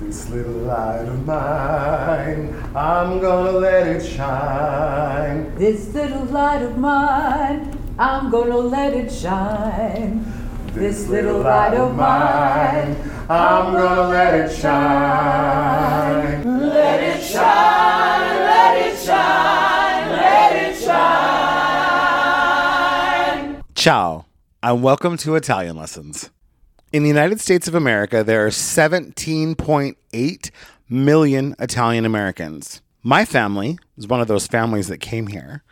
This little light of mine, I'm gonna let it shine. This little light of mine, I'm gonna let it shine. This little light of mine, I'm gonna let it shine. let it shine, let it shine, let it shine. Ciao, and welcome to Italian Lessons. In the United States of America, there are 17.8 million Italian Americans. My family is one of those families that came here.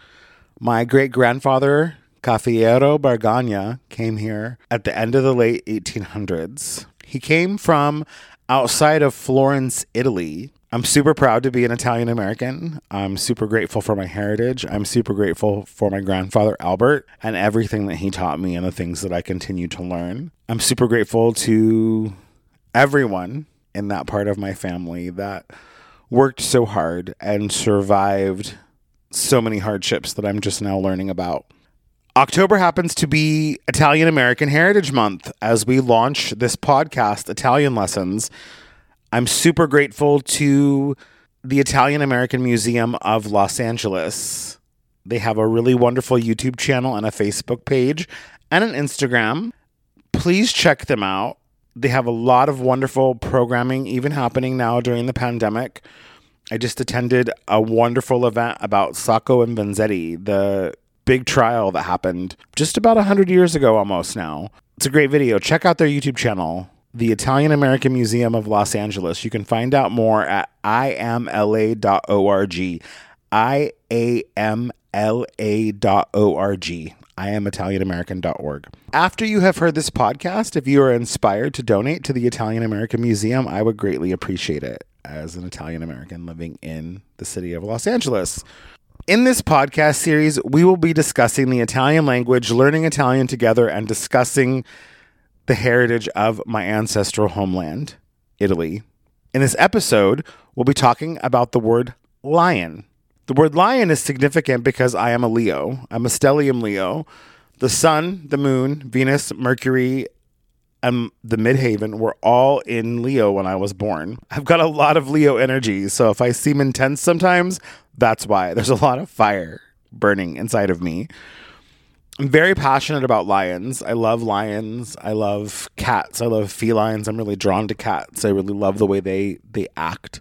My great grandfather, Caffiero Bargagna, came here at the end of the late 1800s. He came from outside of Florence, Italy. I'm super proud to be an Italian American. I'm super grateful for my heritage. I'm super grateful for my grandfather, Albert, and everything that he taught me and the things that I continue to learn. I'm super grateful to everyone in that part of my family that worked so hard and survived so many hardships that I'm just now learning about. October happens to be Italian American Heritage Month as we launch this podcast, Italian Lessons. I'm super grateful to the Italian American Museum of Los Angeles. They have a really wonderful YouTube channel and a Facebook page and an Instagram. Please check them out. They have a lot of wonderful programming, even happening now during the pandemic. I just attended a wonderful event about Sacco and Vanzetti, the big trial that happened just about 100 years ago almost now. It's a great video. Check out their YouTube channel, the Italian American Museum of Los Angeles. You can find out more at imla.org. I A M L A.org. I am ItalianAmerican.org. After you have heard this podcast, if you are inspired to donate to the Italian American Museum, I would greatly appreciate it as an Italian American living in the city of Los Angeles. In this podcast series, we will be discussing the Italian language, learning Italian together, and discussing the heritage of my ancestral homeland, Italy. In this episode, we'll be talking about the word lion. The word lion is significant because I am a Leo. I'm a stellium Leo. The sun, the moon, Venus, Mercury, and the midhaven were all in Leo when I was born. I've got a lot of Leo energy, so if I seem intense sometimes, that's why. There's a lot of fire burning inside of me. I'm very passionate about lions. I love lions. I love cats. I love felines. I'm really drawn to cats. I really love the way they they act.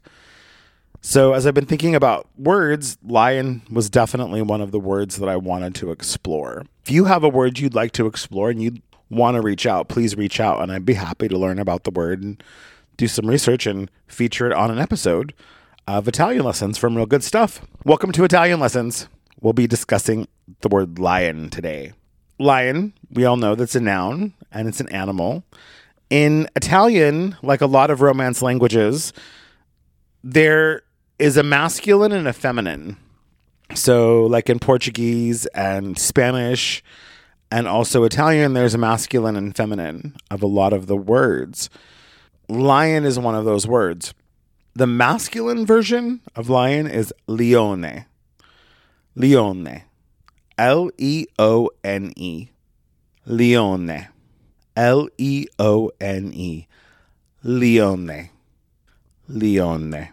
So as I've been thinking about words, lion was definitely one of the words that I wanted to explore. If you have a word you'd like to explore and you want to reach out, please reach out and I'd be happy to learn about the word and do some research and feature it on an episode of Italian Lessons from Real Good Stuff. Welcome to Italian Lessons. We'll be discussing the word lion today. Lion, we all know that's a noun and it's an animal. In Italian, like a lot of Romance languages, there is a masculine and a feminine. So, like in Portuguese and Spanish and also Italian, there's a masculine and feminine of a lot of the words. Lion is one of those words. The masculine version of lion is leone. Leone. L E O N E. Leone. L E O N E. Leone. Leone.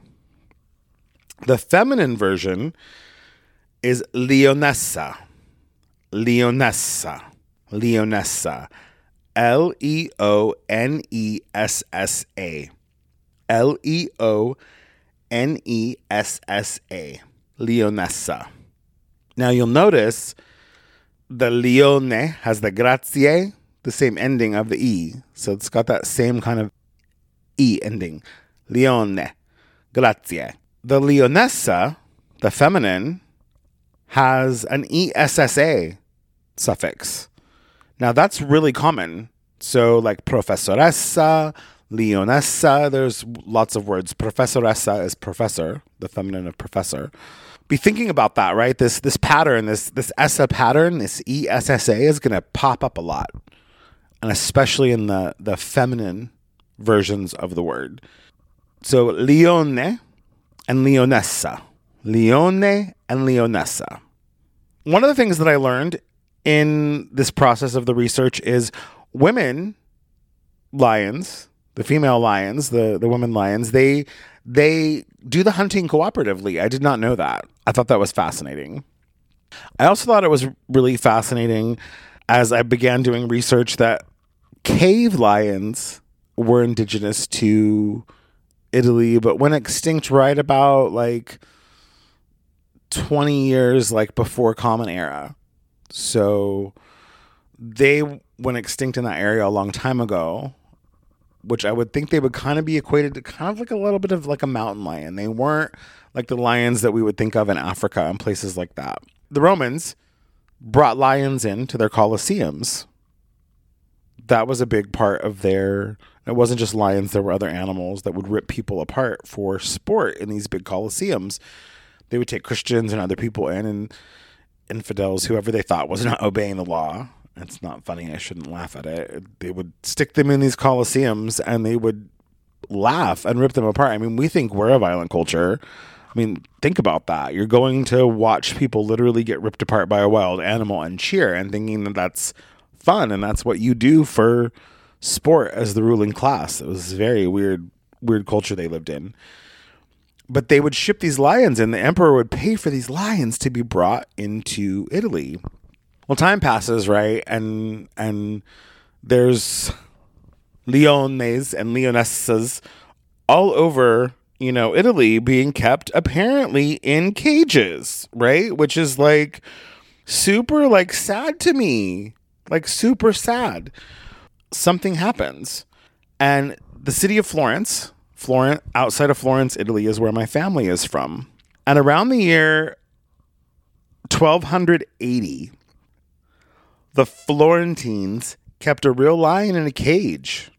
The feminine version is Leonessa. Leonessa. Leonessa. L E O N E S S A. L E O N E S S A. Leonessa. Now you'll notice the Leone has the grazie, the same ending of the E. So it's got that same kind of E ending. Leone. Grazie. The Leonessa, the feminine, has an ESSA suffix. Now that's really common. So like professoressa, leonessa, there's lots of words. Professoressa is professor, the feminine of professor. Be thinking about that, right? This this pattern, this this ESSA pattern, this ESSA is gonna pop up a lot. And especially in the the feminine versions of the word. So leone and leonessa. Leone and leonessa. One of the things that I learned in this process of the research is women lions, the female lions, the the women lions, they they do the hunting cooperatively. I did not know that. I thought that was fascinating. I also thought it was really fascinating as I began doing research that cave lions were indigenous to Italy, but went extinct right about like 20 years like before common era. So they went extinct in that area a long time ago, which I would think they would kind of be equated to kind of like a little bit of like a mountain lion. They weren't like the lions that we would think of in Africa and places like that. The Romans brought lions into their colosseums. That was a big part of their it wasn't just lions, there were other animals that would rip people apart for sport in these big colosseums. They would take Christians and other people in and infidels, whoever they thought was not obeying the law. It's not funny. I shouldn't laugh at it. They would stick them in these colosseums and they would laugh and rip them apart. I mean, we think we're a violent culture. I mean, think about that. You're going to watch people literally get ripped apart by a wild animal and cheer and thinking that that's fun and that's what you do for sport as the ruling class. It was a very weird, weird culture they lived in. But they would ship these lions, and the emperor would pay for these lions to be brought into Italy. Well, time passes, right? And and there's leones and leonessas all over, you know, Italy being kept apparently in cages, right? Which is like super like sad to me. Like super sad something happens. And the city of Florence, Florence, outside of Florence, Italy, is where my family is from. And around the year 1280, the Florentines kept a real lion in a cage.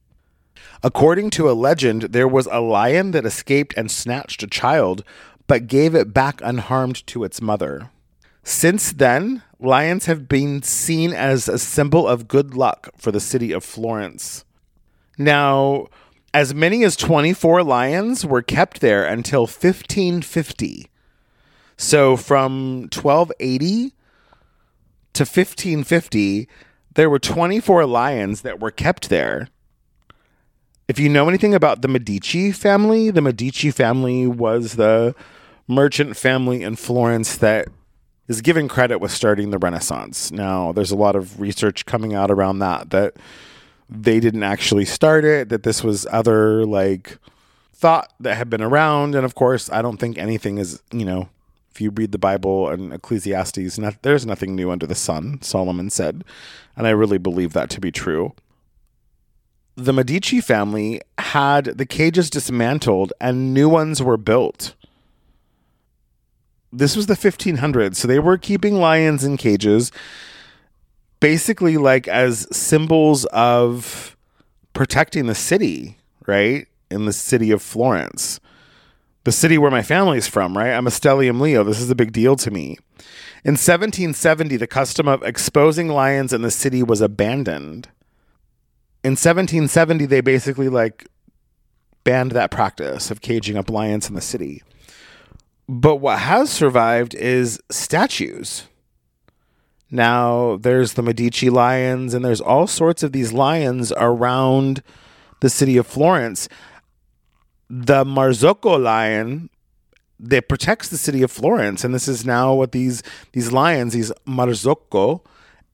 According to a legend, there was a lion that escaped and snatched a child, but gave it back unharmed to its mother. Since then, lions have been seen as a symbol of good luck for the city of Florence. Now, as many as 24 lions were kept there until 1550. So from 1280 to 1550, there were 24 lions that were kept there. If you know anything about the Medici family, the Medici family was the merchant family in Florence that is given credit with starting the Renaissance. Now, there's a lot of research coming out around that that they didn't actually start it, that this was other like thought that had been around. And of course, I don't think anything is, you know, if you read the Bible and Ecclesiastes, not, there's nothing new under the sun, Solomon said. And I really believe that to be true. The Medici family had the cages dismantled and new ones were built this was the 1500s, so they were keeping lions in cages, basically like as symbols of protecting the city, right? In the city of Florence, the city where my family's from, right? I'm a Stellium Leo. This is a big deal to me. In 1770, the custom of exposing lions in the city was abandoned. In 1770, they basically like banned that practice of caging up lions in the city. But what has survived is statues. Now, there's the Medici lions, and there's all sorts of these lions around the city of Florence. The Marzocco lion that protects the city of Florence, and this is now what these these lions, these Marzocco,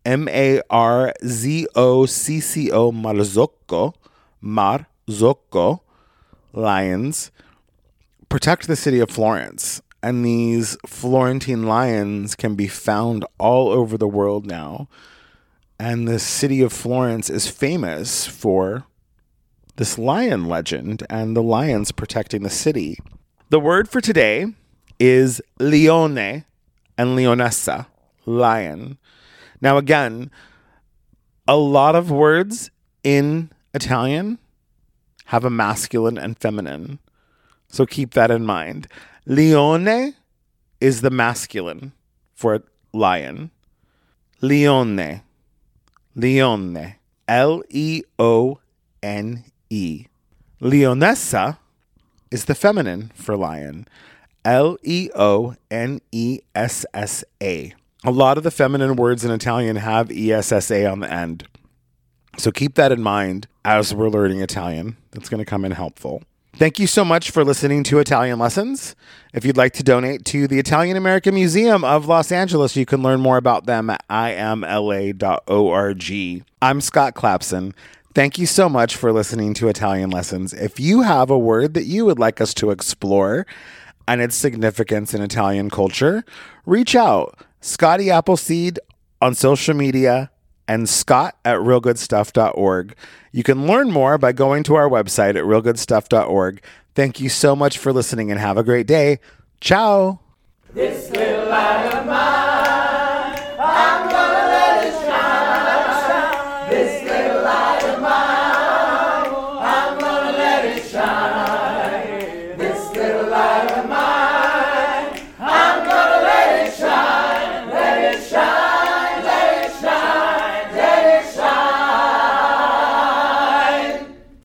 M A R Z O C C O, Marzocco, Marzocco lions protect the city of Florence and these Florentine lions can be found all over the world now. And the city of Florence is famous for this lion legend and the lions protecting the city. The word for today is leone and leonessa, lion. Now, again, a lot of words in Italian have a masculine and feminine. So keep that in mind. Leone is the masculine for lion. Leone. Leone. L E O N E. Leonessa is the feminine for lion. L E O N E S S A. A lot of the feminine words in Italian have ESSA on the end. So keep that in mind as we're learning Italian. That's going to come in helpful. Thank you so much for listening to Italian Lessons. If you'd like to donate to the Italian American Museum of Los Angeles, you can learn more about them at imla.org. I'm Scott Clapson. Thank you so much for listening to Italian Lessons. If you have a word that you would like us to explore and its significance in Italian culture, reach out. Scotty Appleseed on social media and scott at realgoodstuff.org. You can learn more by going to our website at realgoodstuff.org. Thank you so much for listening and have a great day. Ciao.